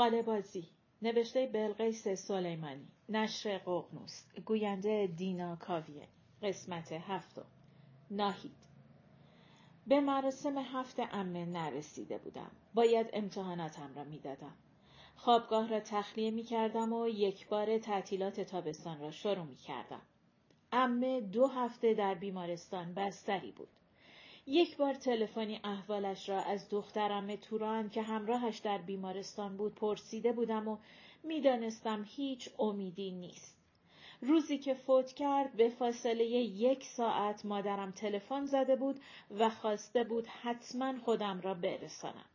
خاله بازی نوشته بلقیس سلیمانی. نشر ققنوس. گوینده دینا کاویه. قسمت هفتم. ناهید. به مراسم هفت امه نرسیده بودم. باید امتحاناتم را می‌دادم. خوابگاه را تخلیه می کردم و یک بار تعطیلات تابستان را شروع می کردم. امه دو هفته در بیمارستان بستری بود. یک بار تلفنی احوالش را از دخترم توران که همراهش در بیمارستان بود پرسیده بودم و می‌دانستم هیچ امیدی نیست. روزی که فوت کرد به فاصله یک ساعت مادرم تلفن زده بود و خواسته بود حتما خودم را برسانم.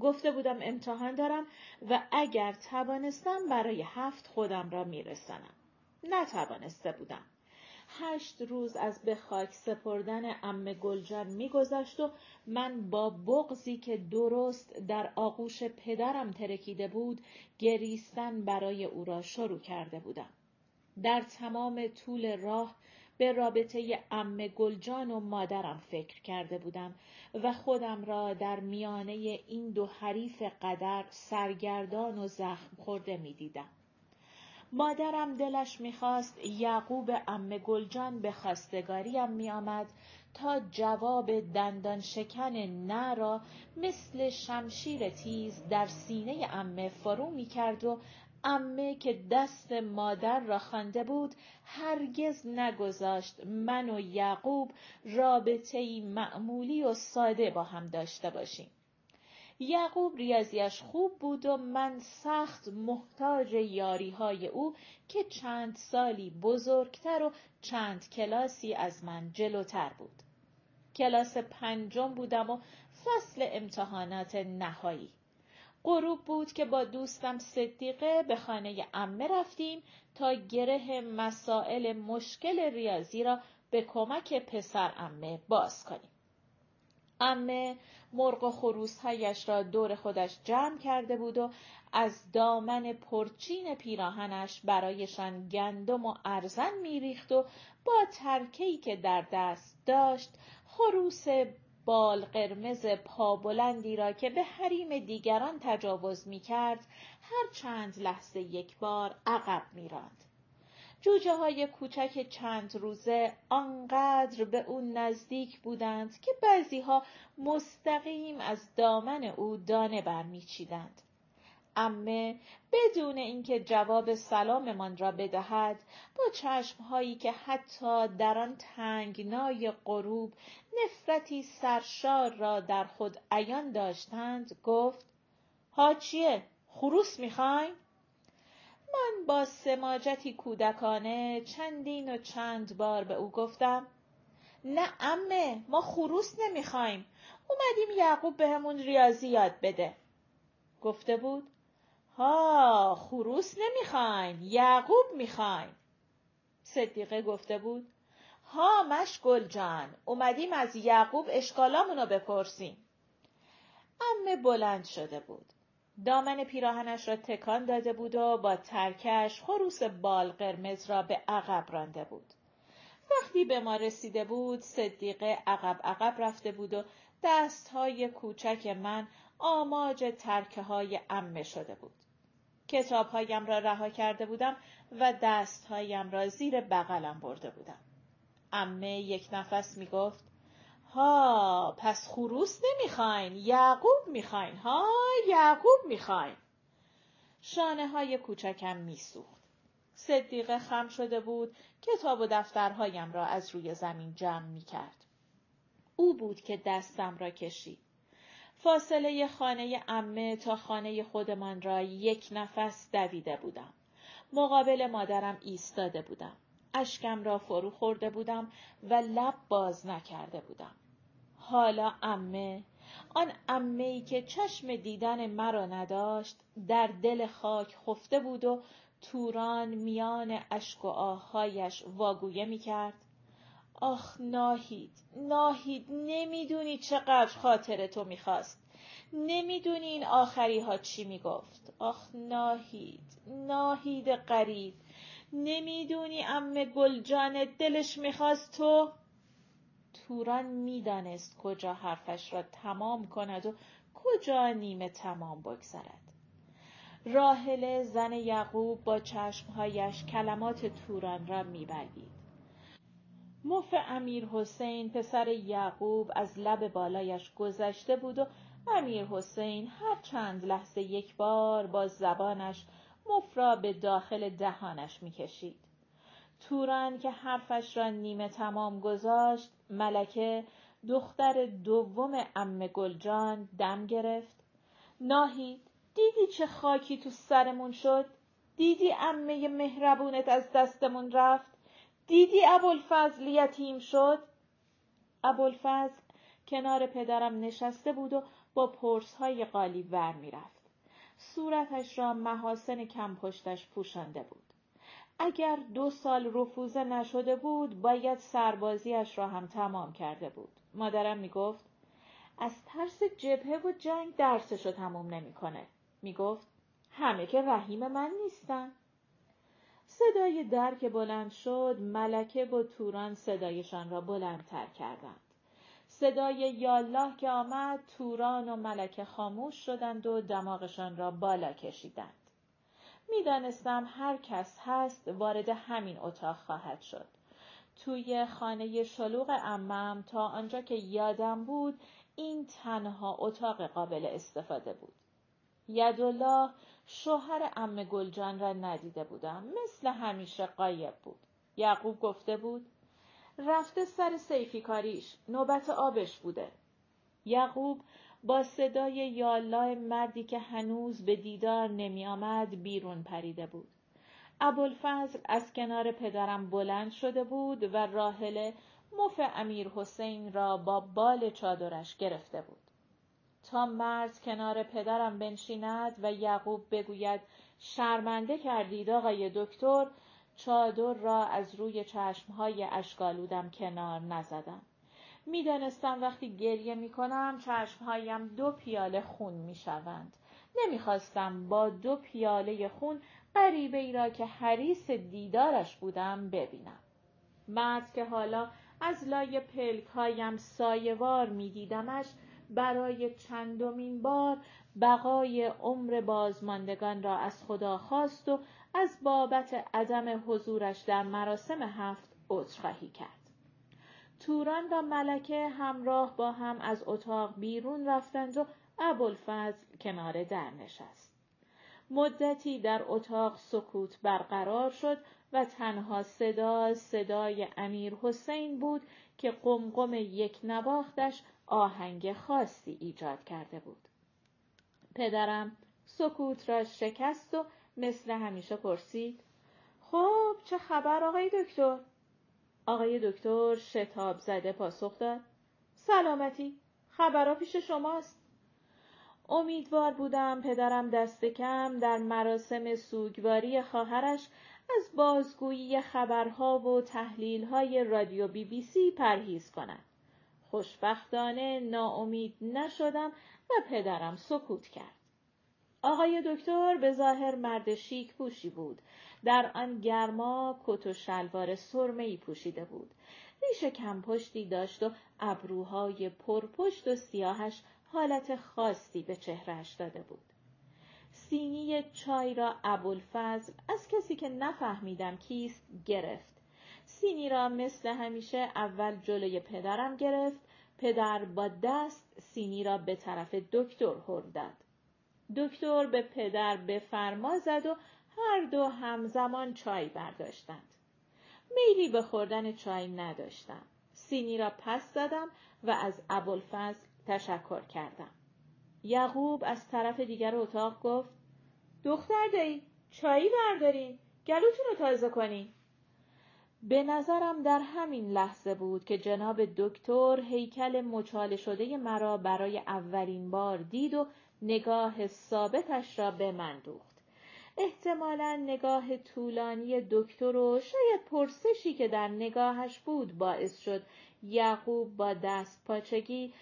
گفته بودم امتحان دارم و اگر توانستم برای هفت خودم را میرسانم. نتوانسته بودم. هشت روز از به خاک سپردن ام گلجان میگذشت و من با بغزی که درست در آغوش پدرم ترکیده بود گریستن برای او را شروع کرده بودم. در تمام طول راه به رابطه ام گلجان و مادرم فکر کرده بودم و خودم را در میانه این دو حریف قدر سرگردان و زخم خورده می دیدم. مادرم دلش می‌خواست یعقوب ام گلجان به خواستگاریم میآمد تا جواب دندان شکن نه را مثل شمشیر تیز در سینه امه فرو می کرد و امه که دست مادر را خوانده بود هرگز نگذاشت من و یعقوب رابطه معمولی و ساده با هم داشته باشیم. یعقوب ریاضیش خوب بود و من سخت محتاج یاری های او که چند سالی بزرگتر و چند کلاسی از من جلوتر بود. کلاس پنجم بودم و فصل امتحانات نهایی. غروب بود که با دوستم صدیقه به خانه امه رفتیم تا گره مسائل مشکل ریاضی را به کمک پسر امه باز کنیم. امه مرغ و خروسهایش را دور خودش جمع کرده بود و از دامن پرچین پیراهنش برایشان گندم و ارزن میریخت و با ترکهی که در دست داشت خروس بال قرمز پابلندی را که به حریم دیگران تجاوز می کرد هر چند لحظه یک بار عقب می راند. جوجه های کوچک چند روزه آنقدر به او نزدیک بودند که بعضی ها مستقیم از دامن او دانه برمیچیدند. امه بدون اینکه جواب سلاممان را بدهد با چشمهایی که حتی در آن تنگنای غروب نفرتی سرشار را در خود عیان داشتند گفت ها چیه خروس می‌خواین من با سماجتی کودکانه چندین و چند بار به او گفتم نه امه ما خروس نمی‌خوایم. اومدیم یعقوب بهمون ریاضی یاد بده. گفته بود ها خروس نمی‌خواین یعقوب می‌خواین. صدیقه گفته بود ها مشگل جان اومدیم از یعقوب اشکالامونو بپرسیم. امه بلند شده بود. دامن پیراهنش را تکان داده بود و با ترکش خروس بال قرمز را به عقب رانده بود. وقتی به ما رسیده بود صدیقه عقب عقب رفته بود و دستهای کوچک من آماج ترکه های امه شده بود. کتابهایم را رها کرده بودم و دستهایم را زیر بغلم برده بودم. امه یک نفس می گفت ها پس خروس نمی‌خواین یعقوب می‌خواین ها یعقوب می‌خواین. شانه های کوچکم میسوخت. صدیقه خم شده بود کتاب و دفترهایم را از روی زمین جمع می‌کرد. او بود که دستم را کشید. فاصله خانه امه تا خانه خودمان را یک نفس دویده بودم. مقابل مادرم ایستاده بودم. اشکم را فرو خورده بودم و لب باز نکرده بودم. حالا امه. آن امه ای که چشم دیدن مرا نداشت در دل خاک خفته بود و توران میان اشک و آههایش واگویه می کرد. آخ ناهید ناهید نمی‌دونی چقدر خاطر تو می‌خواست. نمی‌دونی این آخری ها چی می‌گفت. آخ ناهید ناهید قریب نمی‌دونی ام گلجان دلش می‌خواست تو؟ توران می‌دانست کجا حرفش را تمام کند و کجا نیمه تمام بگذارد راهله زن یعقوب با چشمهایش کلمات توران را میبلید مف امیر حسین پسر یعقوب از لب بالایش گذشته بود و امیر حسین هر چند لحظه یک بار با زبانش مف را به داخل دهانش می‌کشید. توران که حرفش را نیمه تمام گذاشت ملکه دختر دوم ام گلجان دم گرفت. ناهید دیدی چه خاکی تو سرمون شد؟ دیدی امه مهربونت از دستمون رفت؟ دیدی ابوالفضل یتیم شد؟ ابوالفضل کنار پدرم نشسته بود و با پرسهای قالی ور می‌رفت. صورتش را محاسن کم پشتش پوشانده بود. اگر دو سال رفوزه نشده بود باید سربازیش را هم تمام کرده بود. مادرم می‌گفت از ترس جبهه و جنگ درسشو تموم نمی‌کنه. می‌گفت همه که رحیم من نیستن. صدای در که بلند شد ملکه و توران صدایشان را بلندتر کردند. صدای یالله که آمد توران و ملکه خاموش شدند و دماغشان را بالا کشیدند. می‌دانستم هر کس هست وارد همین اتاق خواهد شد. توی خانه شلوغ امم تا آنجا که یادم بود این تنها اتاق قابل استفاده بود. یدالله شوهر ام گلجان را ندیده بودم. مثل همیشه قایب بود. یعقوب گفته بود رفته سر سیفی کاریش. نوبت آبش بوده. یعقوب با صدای یالله مردی که هنوز به دیدار نمی آمد بیرون پریده بود. ابوالفضل از کنار پدرم بلند شده بود و راهله مف امیر حسین را با بال چادرش گرفته بود. تا مرد کنار پدرم بنشیند و یعقوب بگوید شرمنده کردید آقای دکتر؟ چادر را از روی چشمهای اشکالودم کنار نزدم. می‌دانستم وقتی گریه می کنم چشمهایم دو پیاله خون می شوند. نمی‌خواستم با دو پیاله خون غریبه ای را که حریس دیدارش بودم ببینم. مرد که حالا از لای پلک هایم سایوار می دیدمش برای چندمین بار بقای عمر بازماندگان را از خدا خواست و از بابت عدم حضورش در مراسم هفت عذرخواهی کرد. توران و ملکه همراه با هم از اتاق بیرون رفتند و ابوالفضل کنار در نشست. مدتی در اتاق سکوت برقرار شد و تنها صدا صدای امیر حسین بود که قمقم یک نواختش آهنگ خاصی ایجاد کرده بود. پدرم سکوت را شکست و مثل همیشه پرسید خب چه خبر آقای دکتر؟ آقای دکتر شتاب زده پاسخ داد سلامتی خبرها پیش شماست امیدوار بودم پدرم دست کم در مراسم سوگواری خواهرش از بازگویی خبرها و تحلیلهای رادیو بی بی سی پرهیز کند. خوشبختانه ناامید نشدم و پدرم سکوت کرد. آقای دکتر به ظاهر مرد شیک پوشی بود. در آن گرما کت و شلوار سرمهای پوشیده بود. ریش کمپشتی داشت و ابروهای پرپشت و سیاهش حالت خاصی به چهرهش داده بود. سینی چای را ابوالفضل از کسی که نفهمیدم کیست گرفت. سینی را مثل همیشه اول جلوی پدرم گرفت پدر با دست سینی را به طرف دکتر هل داد. دکتر به پدر به فرما زد و هر دو همزمان چای برداشتند. میلی به خوردن چای نداشتم. سینی را پس زدم و از ابوالفضل تشکر کردم. یعقوب از طرف دیگر اتاق گفت دختر دایی چایی بردارین گلوتون رو تازه کنین به نظرم در همین لحظه بود که جناب دکتر هیکل مچاله شده مرا برای اولین بار دید و نگاه ثابتش را به من دوخت. احتمالا نگاه طولانی دکتر و شاید پرسشی که در نگاهش بود باعث شد یعقوب با دست پاچگی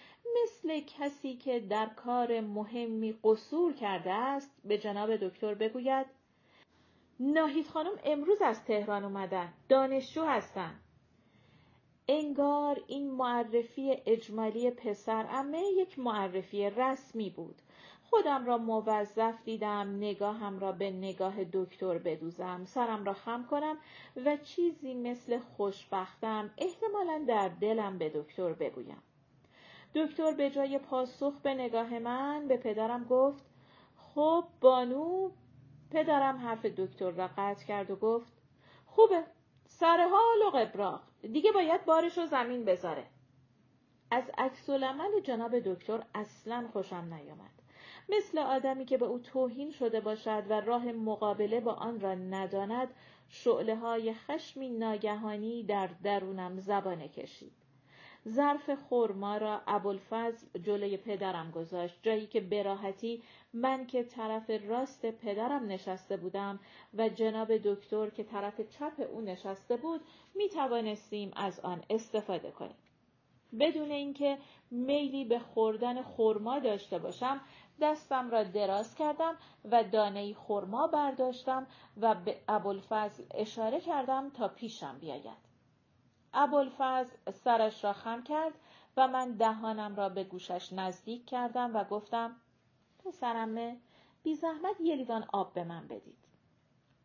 مثل کسی که در کار مهمی قصور کرده است به جناب دکتر بگوید ناهید خانم امروز از تهران اومدن دانشجو هستن انگار این معرفی اجمالی پسر امه یک معرفی رسمی بود خودم را موظف دیدم نگاهم را به نگاه دکتر بدوزم سرم را خم کنم و چیزی مثل خوشبختم احتمالا در دلم به دکتر بگویم. دکتر به جای پاسخ به نگاه من به پدرم گفت خب بانو پدرم حرف دکتر را قطع کرد و گفت خوبه سر حال و قبراق دیگه باید بارش رو زمین بذاره. از عکس جناب دکتر اصلا خوشم نیامد. مثل آدمی که به او توهین شده باشد و راه مقابله با آن را نداند شعله های خشمی ناگهانی در درونم زبانه کشید. ظرف خورما را ابوالفضل جلوی پدرم گذاشت جایی که براحتی من که طرف راست پدرم نشسته بودم و جناب دکتر که طرف چپ او نشسته بود می توانستیم از آن استفاده کنیم. بدون اینکه میلی به خوردن خورما داشته باشم دستم را دراز کردم و دانه خورما برداشتم و به ابوالفضل اشاره کردم تا پیشم بیاید ابوالفضل سرش را خم کرد و من دهانم را به گوشش نزدیک کردم و گفتم پسرمه بی زحمت یه لیوان آب به من بدید.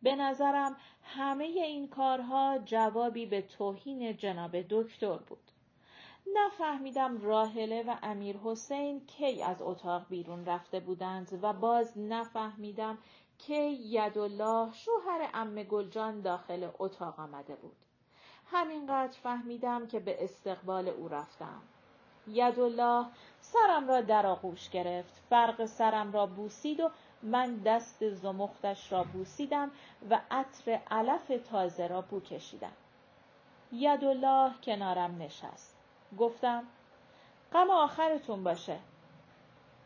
به نظرم همه این کارها جوابی به توهین جناب دکتر بود. نفهمیدم راهله و امیر حسین کی از اتاق بیرون رفته بودند و باز نفهمیدم کی یدالله شوهر ام گلجان داخل اتاق آمده بود. همینقدر فهمیدم که به استقبال او رفتم. یدالله سرم را در آغوش گرفت فرق سرم را بوسید و من دست زمختش را بوسیدم و عطر علف تازه را بو کشیدم یدالله کنارم نشست گفتم غم آخرتون باشه.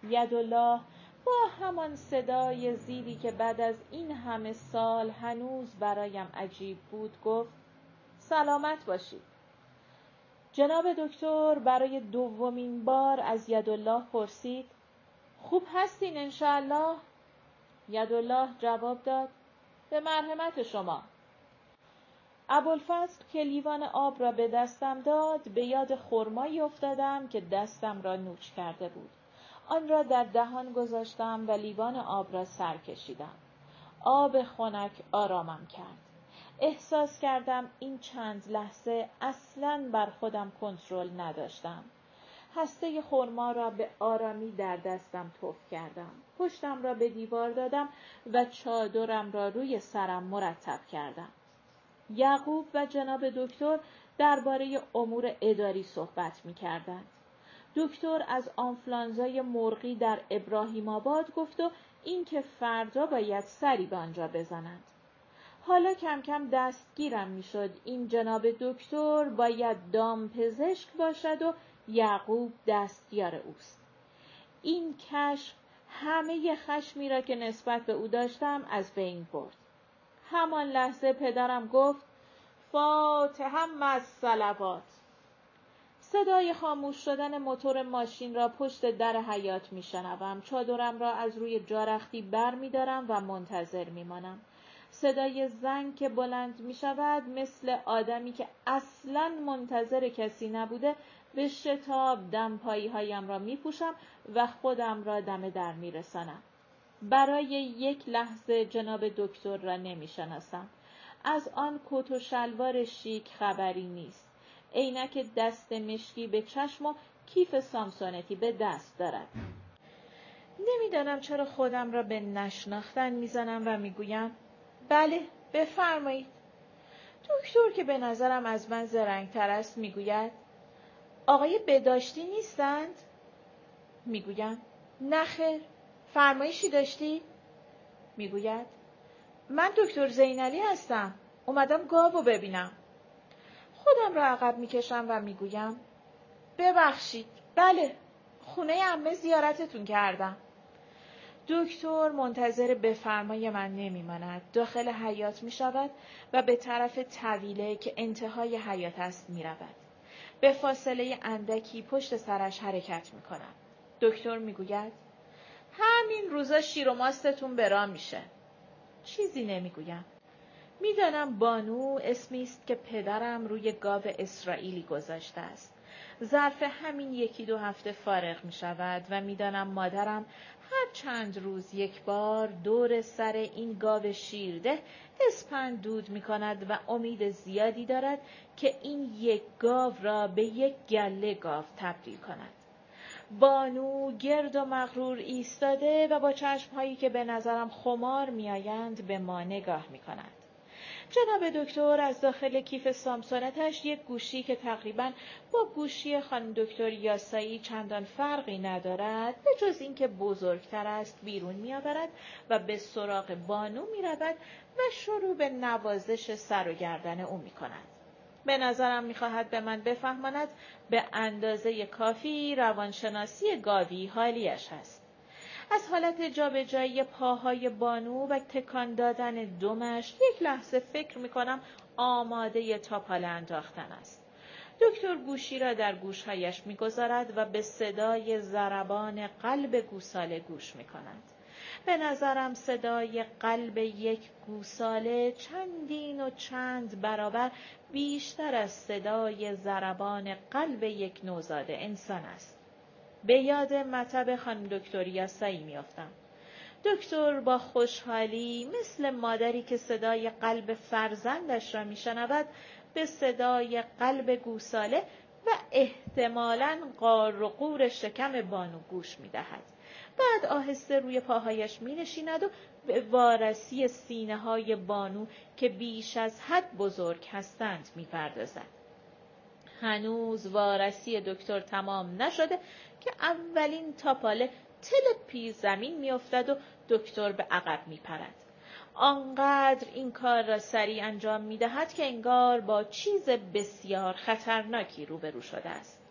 یدالله با همان صدای زیری که بعد از این همه سال هنوز برایم عجیب بود گفت سلامت باشید. جناب دکتر برای دومین بار از یدالله پرسید خوب هستین انشاءالله؟ یدالله جواب داد به مرحمت شما. ابوالفضل که لیوان آب را به دستم داد به یاد خرمایی افتادم که دستم را نوچ کرده بود آن را در دهان گذاشتم و لیوان آب را سر کشیدم آب خنک آرامم کرد احساس کردم این چند لحظه اصلا بر خودم کنترل نداشتم. هسته خورما را به آرامی در دستم توف کردم. پشتم را به دیوار دادم و چادرم را روی سرم مرتب کردم. یعقوب و جناب دکتر درباره امور اداری صحبت می کردند. دکتر از آنفلانزای مرغی در ابراهیم آباد گفت و اینکه فردا باید سری به آنجا بزنند. حالا کم کم دستگیرم می‌شد این جناب دکتر باید دام پزشک باشد و یعقوب دستیار اوست این کشف همه خشمی را که نسبت به او داشتم از بین برد همان لحظه پدرم گفت فاتحم از صلوات صدای خاموش شدن موتور ماشین را پشت در حیات میشنوم. چادرم را از روی جارختی بر می دارم و منتظر میمانم. صدای زنگ که بلند می شود مثل آدمی که اصلا منتظر کسی نبوده به شتاب دمپایی هایم را می پوشم و خودم را دم در می رسانم. برای یک لحظه جناب دکتر را نمی شناسم. از آن کت و شلوار شیک خبری نیست. عینک دست مشکی به چشم و کیف سامسونتی به دست دارد. نمی‌دانم چرا خودم را به نشناختن می‌زنم و می‌گویم بله بفرمایید دکتر که به نظرم از من زرنگتر است می‌گوید آقای بداشتی نیستند می‌گویم نخیر فرمایشی داشتی؟ می‌گوید. من دکتر زینلی هستم. اومدم گاو ببینم. خودم را عقب می‌کشم و می‌گویم ببخشید. بله خونه امه زیارتتون کردم. دکتر منتظر بفرمای من نمیماند. داخل حیات می شود و به طرف طویله که انتهای حیات است می رود. به فاصله اندکی پشت سرش حرکت می کنم. دکتر می گوید همین روزا شیر و ماستتون برا میشه. چیزی نمی‌گویم. می‌دانم بانو اسمی است که پدرم روی گاو اسرائیلی گذاشته است ظرف همین یکی دو هفته فارغ می شود و می‌دانم مادرم هر چند روز یک بار دور سر این گاو شیرده اسپند دود می کند و امید زیادی دارد که این یک گاو را به یک گله گاو تبدیل کند. بانو گرد و مغرور ایستاده و با چشمهایی که به نظرم خمار میآیند به ما نگاه می کند. جناب دکتر از داخل کیف سامسونتش یک گوشی که تقریبا با گوشی خانم دکتر یاسایی چندان فرقی ندارد به جز اینکه بزرگتر است بیرون میآورد و به سراغ بانو می‌رود و شروع به نوازش سر و گردن او می کند. به نظرم می‌خواهد به من بفهماند به اندازه کافی روانشناسی گاوی حالیش است. از حالت جابجایی پاهای بانو و تکان دادن دمش یک لحظه فکر می‌کنم آماده تاپاله انداختن است. دکتر گوشی را در گوشهایش می‌گذارد و به صدای ضربان قلب گوساله گوش می‌کند. به نظرم صدای قلب یک گوساله چندین و چند برابر بیشتر از صدای ضربان قلب یک نوزاد انسان است. به یاد مطب خانم دکتر یاسایی میافتم. دکتر با خوشحالی مثل مادری که صدای قلب فرزندش را میشنود به صدای قلب گوساله و احتمالا قار و قور شکم بانو گوش می‌دهد. بعد آهسته روی پاهایش می نشیند و به وارسی سینه های بانو که بیش از حد بزرگ هستند می پردازد. هنوز وارسی دکتر تمام نشده که اولین تاپاله تلپی زمین میافتد و دکتر به عقب میپرد آنقدر این کار را سریع انجام می دهد که انگار با چیز بسیار خطرناکی روبرو شده است.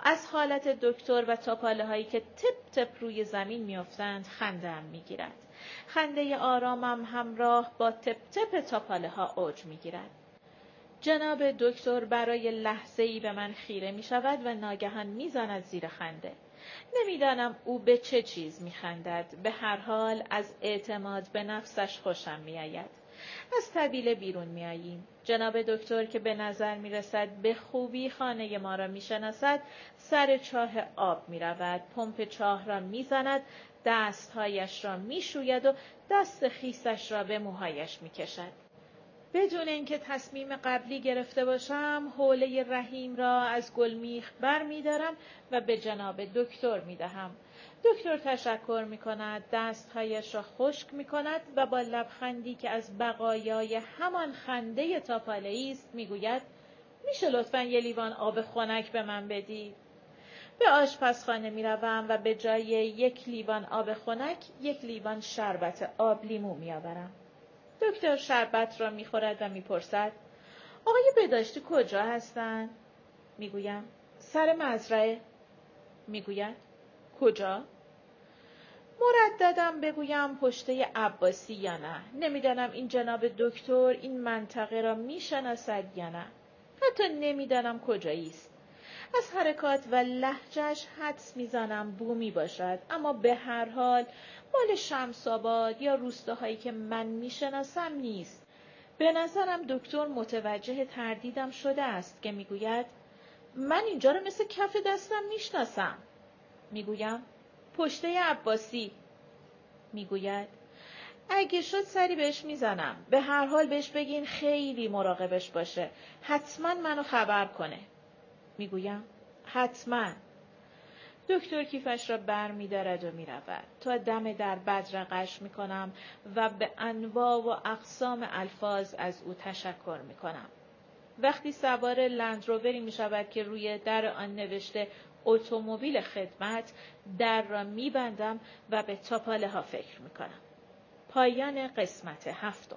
از حالت دکتر و تاپاله هایی که تپ تپ روی زمین میافتند خندم می‌گیرد. خنده آرامم همراه با تپ تپ تاپاله ها اوج می‌گیرد. جناب دکتر برای لحظه ای به من خیره می شود و ناگهان می‌زند زیر خنده. نمی‌دانم او به چه چیز می خندد. به هر حال از اعتماد به نفسش خوشم می آید. از طبیله بیرون می آییم. جناب دکتر که به نظر می رسد به خوبی خانه ما را می شناسد سر چاه آب می رود. پمپ چاه را می زند. دستهایش را می شوید و دست خیسش را به موهایش می کشد. بدون اینکه تصمیم قبلی گرفته باشم حوله رحیم را از گلمیخ بر می دارم و به جناب دکتر می دهم. دکتر تشکر می کند، دستهایش را خشک می کند و با لبخندی که از بقایای همان خنده تاپاله است می گوید میشه لطفا یه لیوان آب خنک به من بدید؟ به آشپزخانه می روم و به جای یک لیوان آب خنک یک لیوان شربت آب لیمو می آورم. دکتر شربت را می‌خورد و می‌پرسد آقای بداشتی کجا هستند؟ می‌گویم سر مزرعه. می‌گوید کجا؟ مرددم بگویم پشته عباسی یا نه. نمی‌دانم این جناب دکتر این منطقه را می‌شناسد یا نه. حتی نمی‌دانم کجایی است. از حرکات و لحجش حدس می‌زنم بومی باشد اما به هر حال مال شمساباد یا روستاهایی که من می‌شناسم نیست. به نظرم دکتر متوجه تردیدم شده است که می‌گوید من اینجا رو مثل کف دستم می‌شناسم. می‌گویم پشته عباسی. می‌گوید اگه شد سری بهش می‌زنم. به هر حال بهش بگین خیلی مراقبش باشه. حتما منو خبر کنه. می‌گویم حتما. دکتر کیفش را بر می دارد و می رود. تا دم در بدرقش می کنم و به انواع و اقسام الفاظ از او تشکر می کنم. وقتی سوار لندرووری می شود که روی در آن نوشته اتومبیل خدمت در را می بندم و به تاپاله ها فکر می کنم. پایان قسمت هفتم